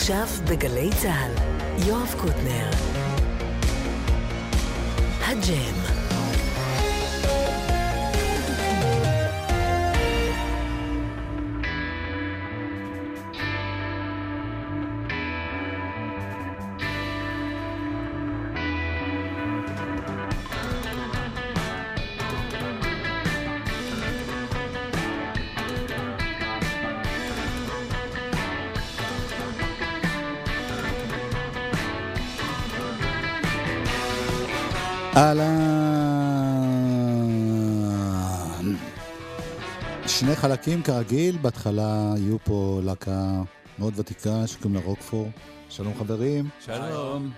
עכשיו בגלי צה"ל, יואב קוטנר. הג'ם. אהלן. שני חלקים כרגיל, בהתחלה יהיו פה להקה מאוד ותיקה שקוראים לה רוקפור. שלום חברים. שלום.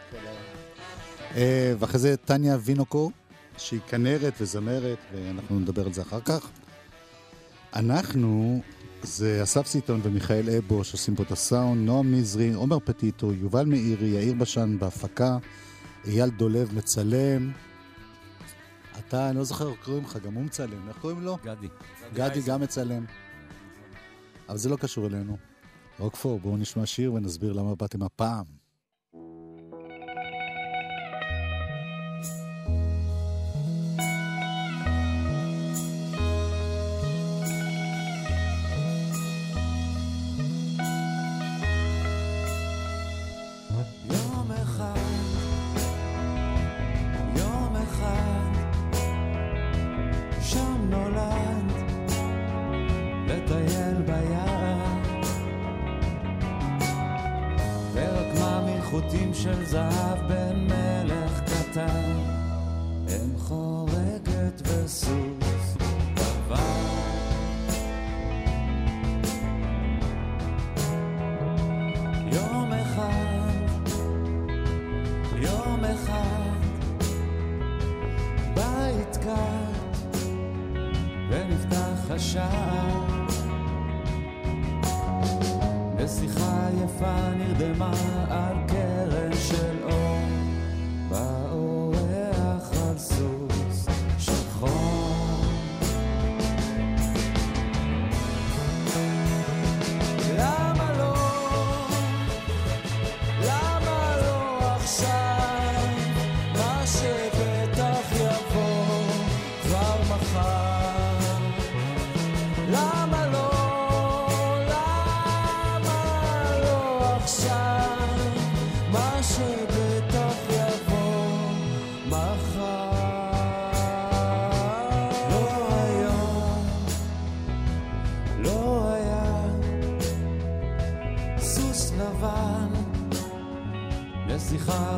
אה, ואחרי זה טניה וינוקו, שהיא כנרת וזמרת, ואנחנו נדבר על זה אחר כך. אנחנו, זה אסף סיטון ומיכאל אבו שעושים פה את הסאונד, נועם נזרי, עומר פטיטו, יובל מאירי, יאיר בשן בהפקה, אייל דולב מצלם. אתה, אני לא זוכר איך קוראים לך, גם הוא מצלם, איך קוראים לו? גדי. גדי גם מצלם. אבל זה לא קשור אלינו. רוקפור, בואו נשמע שיר ונסביר למה באתם הפעם. מחוטים של זהב בן מלך קטן, אם חורגת וסוס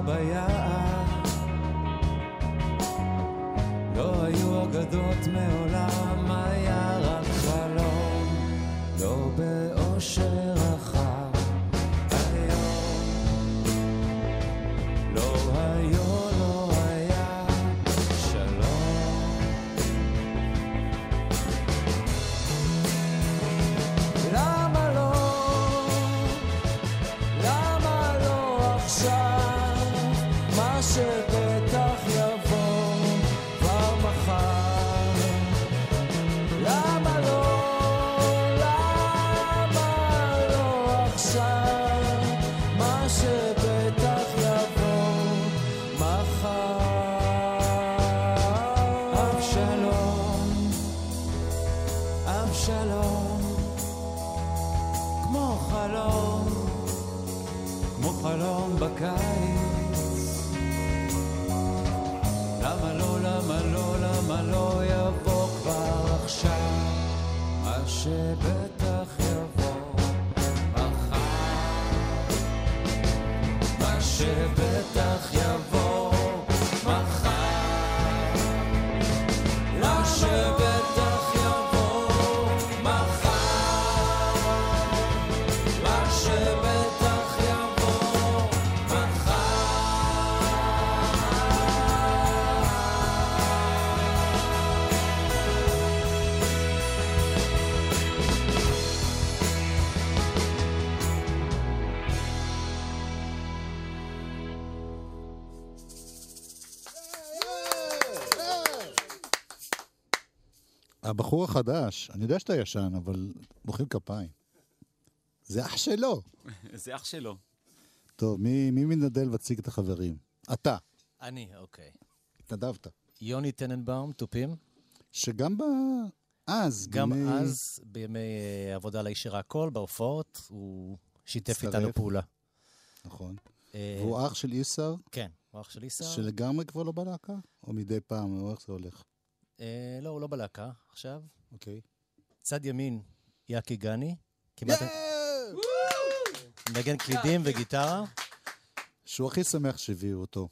ביער. לא היו אגדות מעולם, שבטח יבוא הבחור החדש, אני יודע שאתה ישן, אבל מוחאים כפיים. זה אח שלו. זה אח שלו. טוב, מי מי מתנדל להציג את החברים? אתה, אני, אוקיי. התנדבת. יוני טננבאום, תופים. שגם ב... אז, גם בימי- אז, בימי אה, עבודה לישירה הכל, בהופעות, הוא שיתף הצטרף. איתנו פעולה. נכון. אה, והוא אח של איסר, כן, הוא אח של איסר. שלגמרי כבר לא בלהקה? או מדי פעם, או איך זה הולך? אה, לא, הוא לא בלהקה עכשיו. אוקיי. צד ימין, יאקי גני. כמעט... מנגן קלידים וגיטרה. שהוא הכי שמח שהביאו אותו.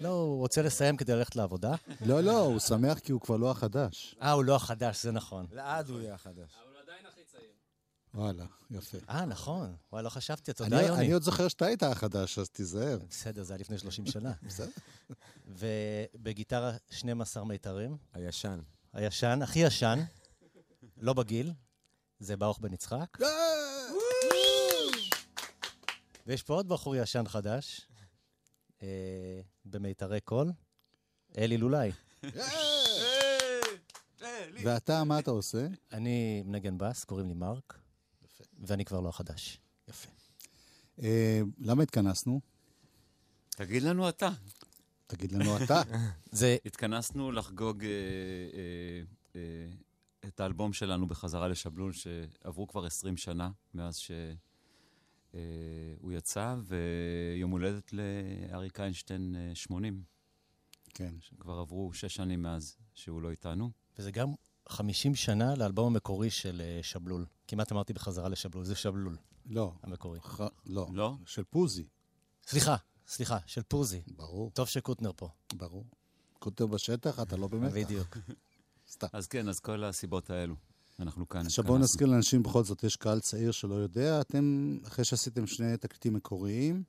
לא, הוא רוצה לסיים כדי ללכת לעבודה. לא, לא, הוא שמח כי הוא כבר לא החדש. אה, הוא לא החדש, זה נכון. לעד הוא יהיה החדש. וואלה, יפה. אה, נכון. וואי, לא חשבתי, תודה, אני, יוני. אני עוד זוכר שאתה היית החדש, אז תיזהר. בסדר, זה היה לפני 30 שנה. בסדר. ובגיטרה 12 מיתרים. הישן. הישן, הכי ישן, לא בגיל, זה ברוך בן יצחק. ויש פה עוד בחור ישן חדש, אה, במיתרי קול, אלי לולאי. ואתה, מה אתה עושה? אני מנגן בס, קוראים לי מרק, ואני כבר לא החדש. יפה. אה, למה התכנסנו? תגיד לנו אתה. תגיד לנו אתה. זה, התכנסנו לחגוג אה, אה, אה, את האלבום שלנו בחזרה לשבלול, שעברו כבר 20 שנה מאז שהוא יצא, ויום הולדת לאריק איינשטיין אה, 80. כן. כבר עברו שש שנים מאז שהוא לא איתנו. וזה גם 50 שנה לאלבום המקורי של אה, שבלול. כמעט אמרתי בחזרה לשבלול, זה שבלול לא. המקורי. ח... לא. לא? של פוזי. סליחה, סליחה, של פוזי. ברור, טוב שקוטנר פה. ברור. כותב בשטח, אתה לא באמת. בדיוק. סתם. אז כן, אז כל הסיבות האלו. אנחנו כאן. עכשיו בואו. נזכיר לאנשים, בכל זאת יש קהל צעיר שלא יודע. אתם, אחרי שעשיתם שני תקליטים מקוריים,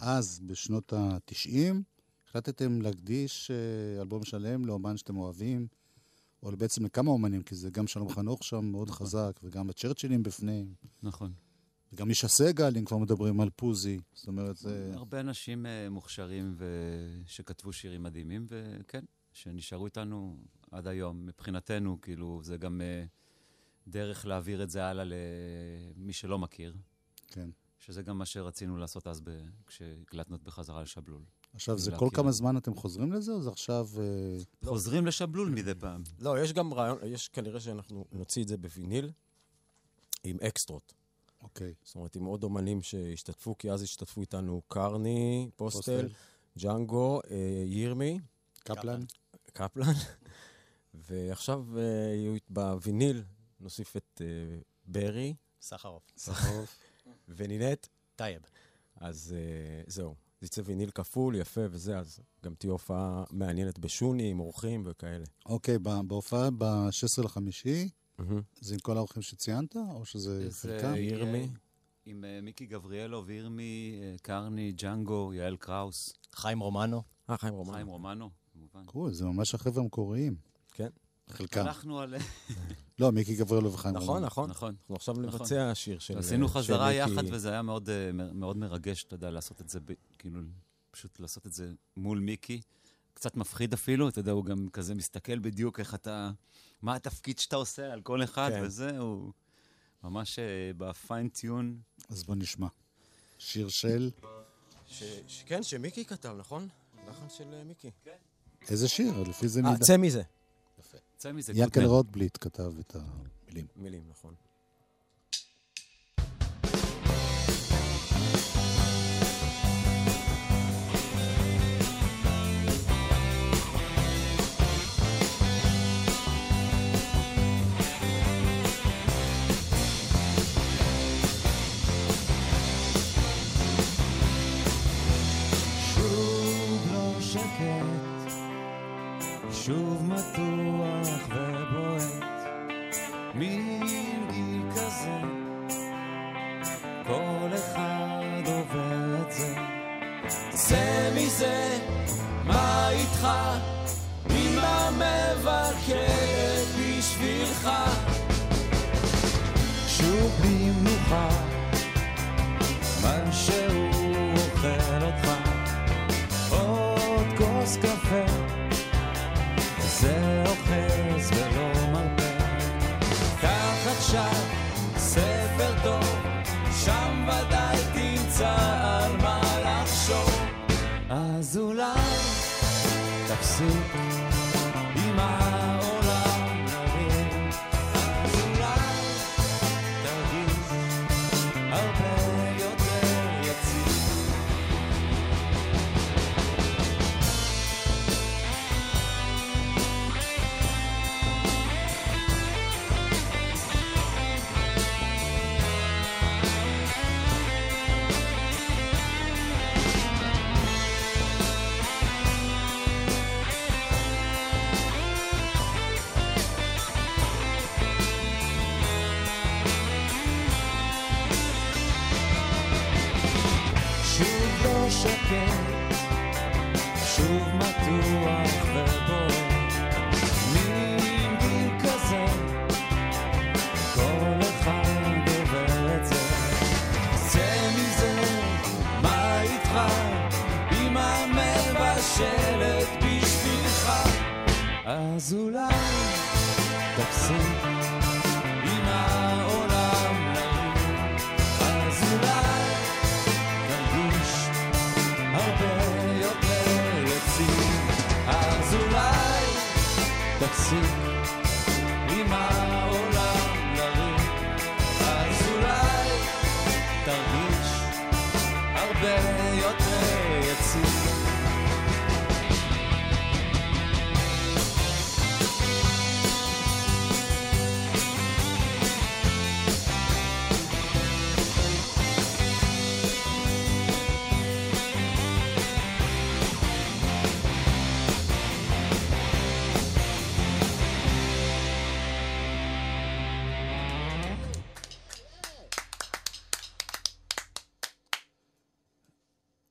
אז, בשנות ה-90, החלטתם להקדיש אה, אלבום שלם לאומן שאתם אוהבים, או בעצם לכמה אומנים, כי זה גם שלום חנוך שם מאוד חזק, וגם הצ'רצ'ילים בפנים, נכון. וגם מישה סגל, אם כבר מדברים על פוזי. זאת אומרת, זה... הרבה אנשים אה, מוכשרים ו... שכתבו שירים מדהימים, וכן, שנשארו איתנו עד היום. מבחינתנו, כאילו, זה גם אה, דרך להעביר את זה הלאה למי שלא מכיר, כן. שזה גם מה שרצינו לעשות אז ב... כשהקלטנו בחזרה לשבלול. עכשיו, זה. כל כמה זמן אתם חוזרים לזה, או זה עכשיו... אה, חוזרים לשבלול מדי פעם. לא, יש גם רעיון, יש כנראה שאנחנו נוציא את זה בוויניל עם אקסטרות. אוקיי. זאת אומרת, עם עוד אומנים שהשתתפו, כי אז השתתפו איתנו קרני, פוסטל. ג'אנגו, אה, ירמי, קפלן? קפלן, ועכשיו אה, יהיו בוויניל, נוסיף את ברי סחרוף. סחרוף. ונינט, טייב. אז זהו. זה יצא ויניל כפול, יפה וזה, אז גם תהיה הופעה מעניינת בשוני, עם אורחים וכאלה. אוקיי, ב- בהופעה ב-16 לחמישי, זה עם כל האורחים שציינת, או שזה זה חלקם? יהיה ירמי. עם אה, מיקי גבריאלו וירמי, אה, קרני, ג'אנגו, יעל קראוס, חיים רומנו. אה, חיים רומן. חיים רומנו, כמובן. קול, זה ממש החבר'ה המקוריים. כן. חלקם. הלכנו על... לא, מיקי גבריאלו וחיים נכון, רומן. נכון. נכון. אנחנו עכשיו נכון. נבצע שיר של... עשינו של חזרה מיקי. יחד, וזה היה מאוד, אה, מאוד מרגש, אתה יודע, לעשות את זה, כאילו, פשוט לעשות את זה מול מיקי. קצת מפחיד אפילו, אתה יודע, הוא גם כזה מסתכל בדיוק איך אתה, מה התפקיד שאתה עושה על כל אחד, כן. וזה, הוא ממש אה, בפיינטיון. אז בוא נשמע. שיר של... ש- ש- כן, שמיקי כתב, נכון? לחן של אה, מיקי. איזה שיר? לפי זה אה, נדע. צא מזה. צא מזה, ינקל. רוטבליט כתב את המילים. מילים, נכון. שוב מתוח ובועט, מין גיל כזה, כל אחד עובר את זה. צא מזה, מה איתך? אמא מבקרת תפסיק המבשלת בשבילך, אז אולי תפסיק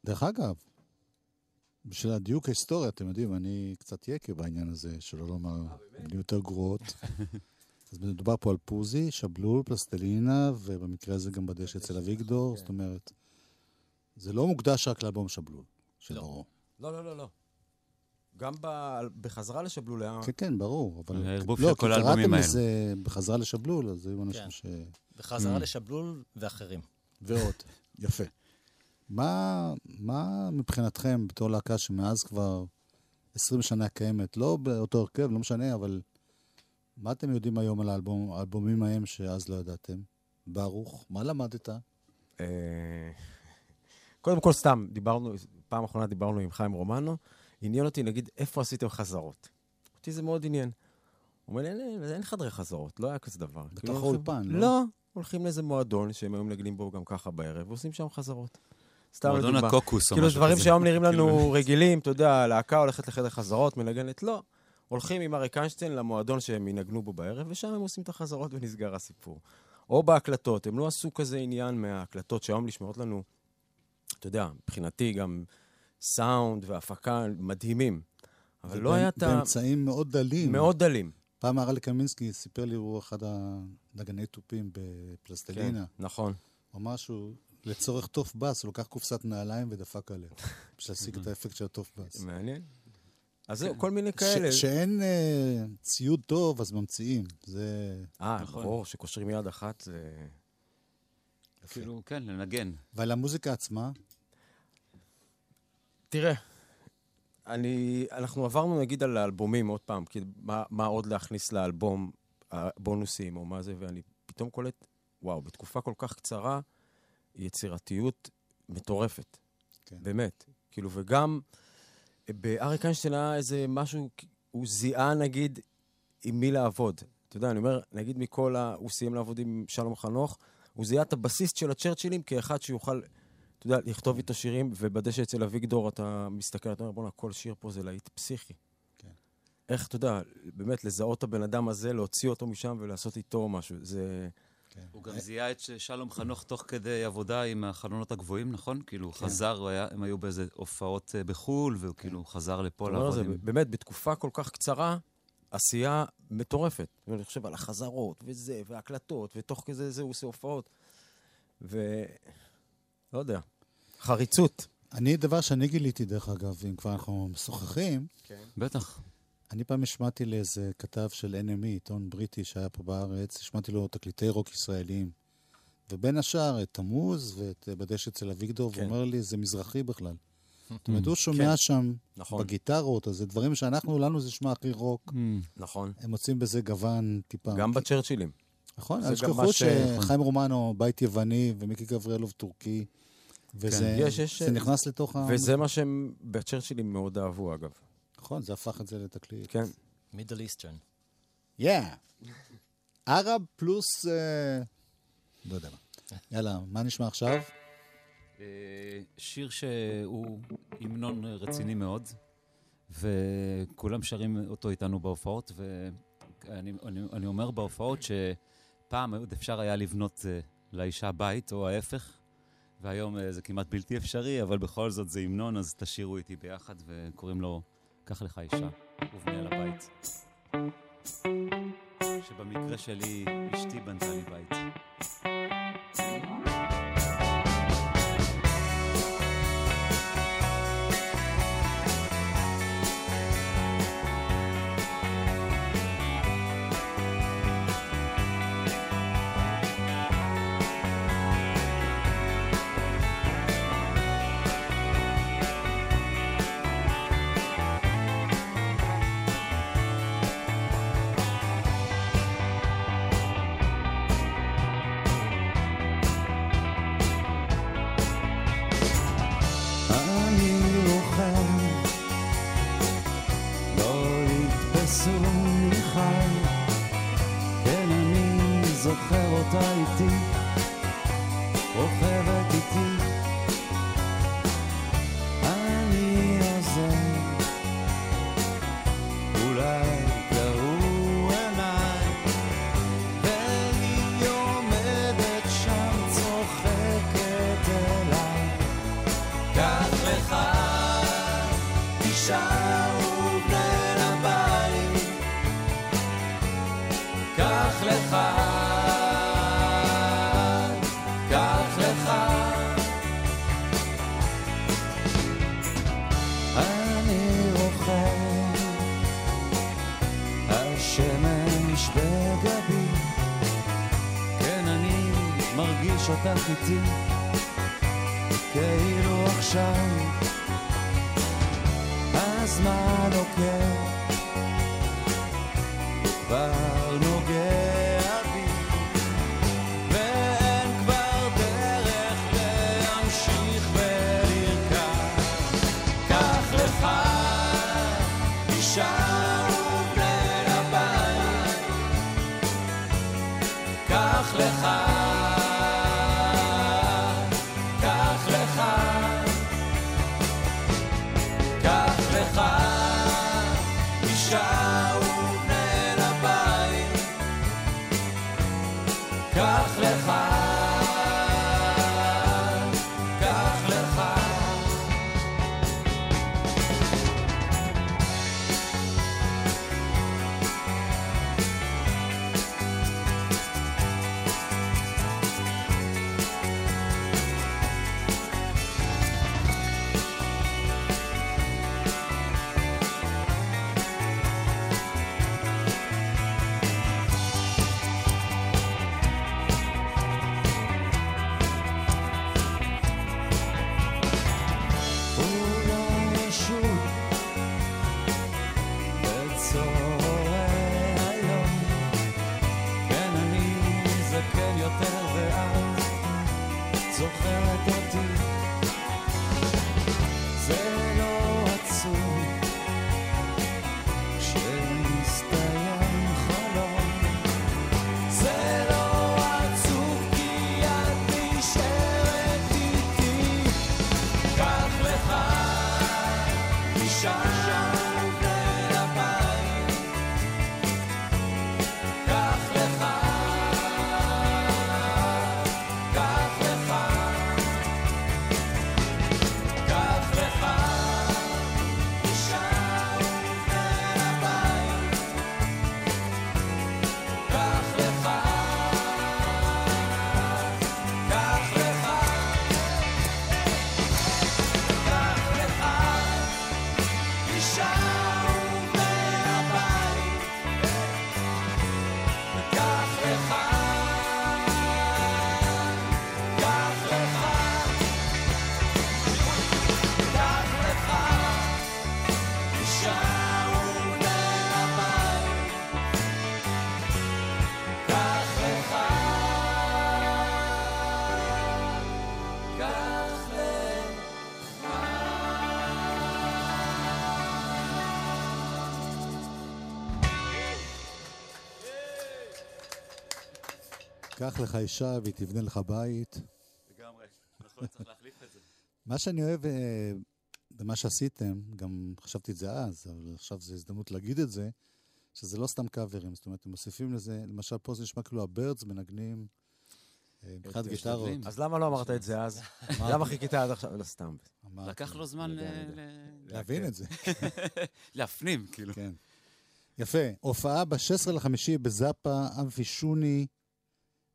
דרך אגב, בשביל הדיוק ההיסטורי, אתם יודעים, אני קצת יקה בעניין הזה, שלא לומר מילים יותר גרועות. אז מדובר פה על פוזי, שבלול, פלסטלינה, ובמקרה הזה גם בדשא אצל אביגדור, זאת אומרת, זה לא מוקדש רק לאלבום שבלול, של אורו. לא, לא, לא, לא. גם ב- בחזרה לשבלול היה... כן, כן, ברור, אבל... הערבוב לא, של כי כל האלבומים קראתם האלו. לזה בחזרה לשבלול, אז היו כן. אנשים ש... וחזרה Mm. לשבלול ואחרים. ועוד. יפה. מה, מה מבחינתכם, בתור להקה שמאז כבר 20 שנה קיימת, לא באותו הרכב, לא משנה, אבל מה אתם יודעים היום על האלבום, האלבומים ההם שאז לא ידעתם? ברוך, מה למדת? אה, קודם כל, סתם, דיברנו, פעם אחרונה דיברנו עם חיים רומנו, עניין אותי, נגיד, איפה עשיתם חזרות? אותי זה מאוד עניין. הוא אומר לי, אין, אין, אין חדרי חזרות, לא היה כזה דבר. בתוך כאילו, האולפן, לא? לא, הולכים לאיזה מועדון שהם היו מנגנים בו גם ככה בערב, ועושים שם חזרות. סתם מועדון לדוגמה. הקוקוס או כאילו משהו דברים כזה. שהיום נראים לנו כאילו- רגילים, אתה יודע, להקה הולכת לחדר חזרות, מנגנת, לא. הולכים עם אריק איינשטיין למועדון שהם ינגנו בו בערב, ושם הם עושים את החזרות ונסגר הסיפור. או בהקלטות, הם לא עשו כזה עניין מההקלטות שהיום נשמעות לנו, אתה יודע, מבחינתי גם סאונד והפקה מדהימים. אבל לא היה את ה... באמצעים מאוד דלים. מאוד דלים. פעם הרלי קמינסקי סיפר לי, הוא אחד הנגני תופים כן, בפלסטלינה, נכון. או משהו, לצורך תוף בס, הוא לקח קופסת נעליים ודפק עליה, בשביל להשיג את האפקט של התוף בס. מעניין. אז זהו, כל מיני כאלה. ש- שאין אה, ציוד טוב, אז ממציאים. זה... אה, נכון. ברור, שקושרים יד אחת זה... כאילו, כן, לנגן. ועל המוזיקה עצמה, תראה, אני, אנחנו עברנו נגיד על האלבומים עוד פעם, כי מה, מה עוד להכניס לאלבום, הבונוסים או מה זה, ואני פתאום קולט, וואו, בתקופה כל כך קצרה, יצירתיות מטורפת. כן. באמת. כאילו, וגם אה, באריק איינשטיין היה איזה משהו, הוא זיהה נגיד עם מי לעבוד. אתה יודע, אני אומר, נגיד מכל ה... הוא סיים לעבוד עם שלום חנוך, הוא זיהה את הבסיסט של הצ'רצ'ילים כאחד שיוכל, אתה יודע, לכתוב איתו שירים, ובדשא אצל אביגדור אתה מסתכל, אתה אומר, בואנה, כל שיר פה זה להיט פסיכי. כן. איך, אתה יודע, באמת לזהות את הבן אדם הזה, להוציא אותו משם ולעשות איתו משהו. זה... הוא גם זיהה את שלום חנוך תוך כדי עבודה עם החלונות הגבוהים, נכון? כאילו, הוא חזר, הוא היה- הם היו באיזה הופעות אה, בחו"ל, והוא כאילו חזר לפה לעבוד זה עם... באמת, בתקופה כל כך קצרה, עשייה מטורפת. אני חושב על החזרות, וזה, והקלטות, ותוך כזה זה הוא עושה הופעות. ו... לא יודע. חריצות. אני, דבר שאני גיליתי, דרך אגב, אם כבר אנחנו משוחחים, בטח. אני פעם השמעתי לאיזה כתב של NME, עיתון בריטי שהיה פה בארץ, השמעתי לו תקליטי רוק ישראלים. ובין השאר, את תמוז ואת אה, בדשא אצל אביגדור, כן. והוא אומר לי, זה מזרחי בכלל. זאת אומרת, הוא שומע שם נכון. בגיטרות, אז זה דברים שאנחנו, לנו זה נשמע הכי רוק. נכון. הם מוצאים בזה גוון טיפה. גם בצ'רצ'ילים. נכון, אל תשכחו שחיים רומנו, בית יווני, ומיקי גבריאלוב טורקי, וזה כן. יש- יש- נכנס לתוך ה... וזה מה שהם בצ'רצ'ילים מאוד אהבו, אגב. נכון, זה הפך את זה לתקליט. כן. מידל איסטרן. יאה. ערב פלוס... אה, לא יודע מה. יאללה, מה נשמע עכשיו? אה, שיר שהוא המנון רציני מאוד, וכולם שרים אותו איתנו בהופעות, ואני אני, אני אומר בהופעות שפעם עוד אפשר היה לבנות אה, לאישה בית, או ההפך, והיום זה כמעט בלתי אפשרי, אבל בכל זאת זה המנון, אז תשאירו איתי ביחד, וקוראים לו "קח לך אישה, ובנה לה בית". שבמקרה שלי, אשתי בנתה לי בית. אותך איתי. כאילו עכשיו הזמן עוקר כבר נוגע בי ואין כבר דרך להמשיך ולרכב קח לך אישה ובנה לבית קח לך קח לך אישה והיא תבנה לך בית. לגמרי. נכון, צריך להחליף את זה. מה שאני אוהב אה, במה שעשיתם, גם חשבתי את זה אז, אבל עכשיו זו הזדמנות להגיד את זה, שזה לא סתם קאברים, זאת אומרת, הם מוסיפים לזה, למשל פה זה נשמע כאילו הבירדס מנגנים אה, מבחינת את- גיטרות. אז למה לא אמרת את זה אז? למה חיכית עד עכשיו? לא, סתם. לקח לו זמן להבין את זה, להפנים, כאילו. כן. יפה. הופעה ב-16 לחמישי בזאפה, אמפי שוני, אה,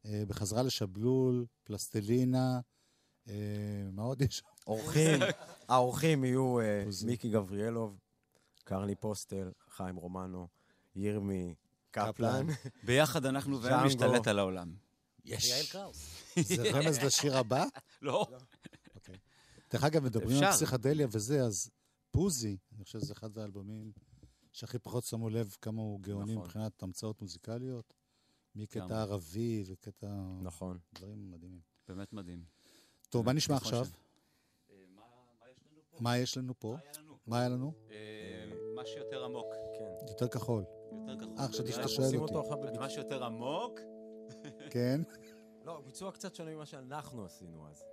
בחזרה לשבלול, פלסטלינה, אה, מה עוד יש? אורחים, האורחים יהיו אה. מיקי גבריאלוב, קרני פוסטל, חיים רומנו, ירמי קפלן. ביחד אנחנו והם. נשתלט על העולם. יעל קראוס. זה רמז לשיר הבא? לא. אוקיי. דרך אגב, מדברים על. פסיכדליה וזה, אז פוזי, אני חושב שזה אחד האלבומים שהכי פחות שמו לב כמה הוא גאוני נכון. מבחינת המצאות מוזיקליות. מקטע. ערבי וקטע... נכון. דברים מדהימים. באמת מדהים. טוב, מה נשמע נכון עכשיו? אה, מה יש לנו פה? מה היה לנו? מה? אה, מה שיותר עמוק. כן. יותר כחול. יותר כחול. אה, חשבתי שאתה שואל אותי. מה שיותר עמוק? כן? לא, ביצוע קצת שונה ממה שאנחנו עשינו אז.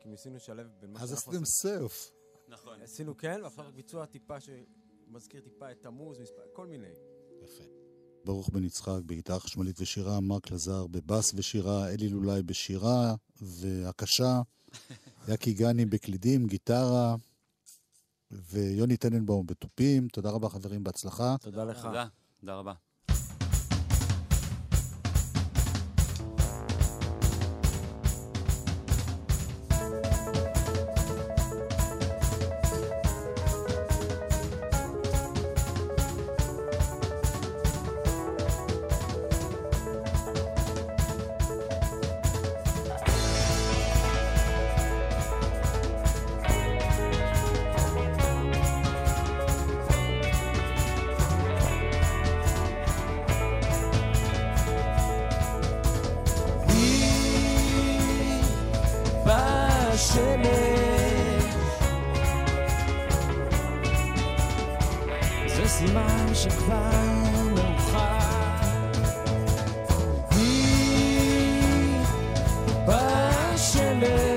כי ניסינו לשלב בין מה אז שאנחנו עשיתם עשינו. סרף. נכון. עשינו כן, ועכשיו ביצוע טיפה שמזכיר טיפה את תמוז, כל מיני. יפה. ברוך בן יצחק בגיטרה חשמלית ושירה, מרק לזר בבאס ושירה, אלי לולאי בשירה והקשה, יקי גני בקלידים, גיטרה, ויוני טננבאום בתופים. תודה רבה חברים, בהצלחה. תודה לך. תודה. תודה רבה. surrender.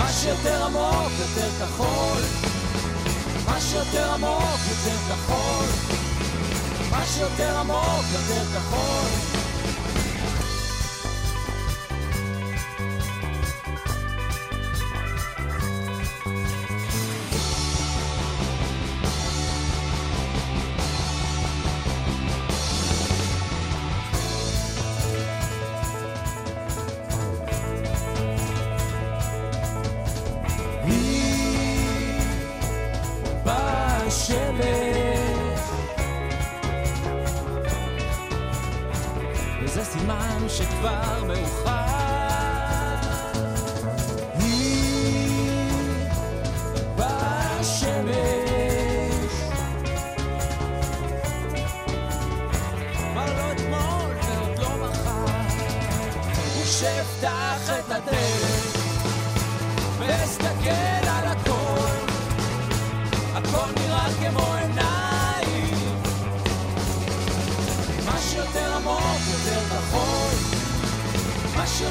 מה שיותר עמוק יותר כחול. מה שיותר עמוק יותר כחול. מה שיותר עמוק יותר כחול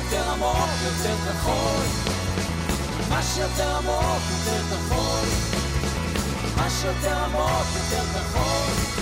מה שיותר עמוק יותר כחול, מה שיותר עמוק יותר כחול, מה שיותר עמוק יותר כחול.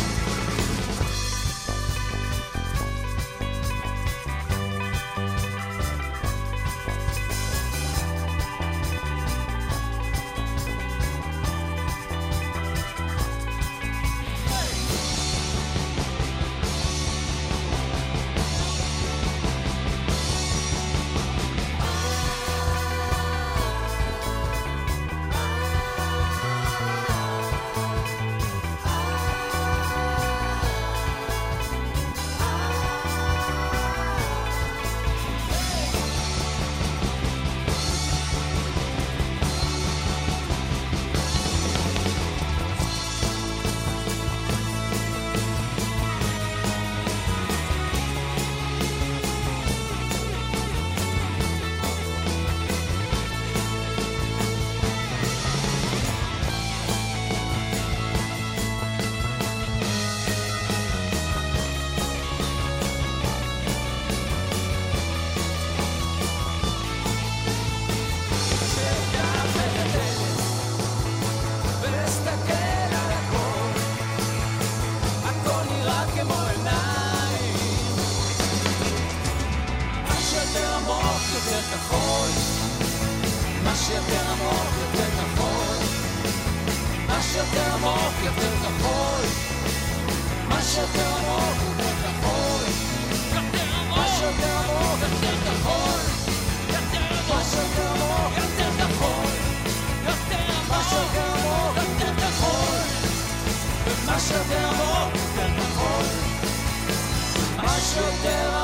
should down.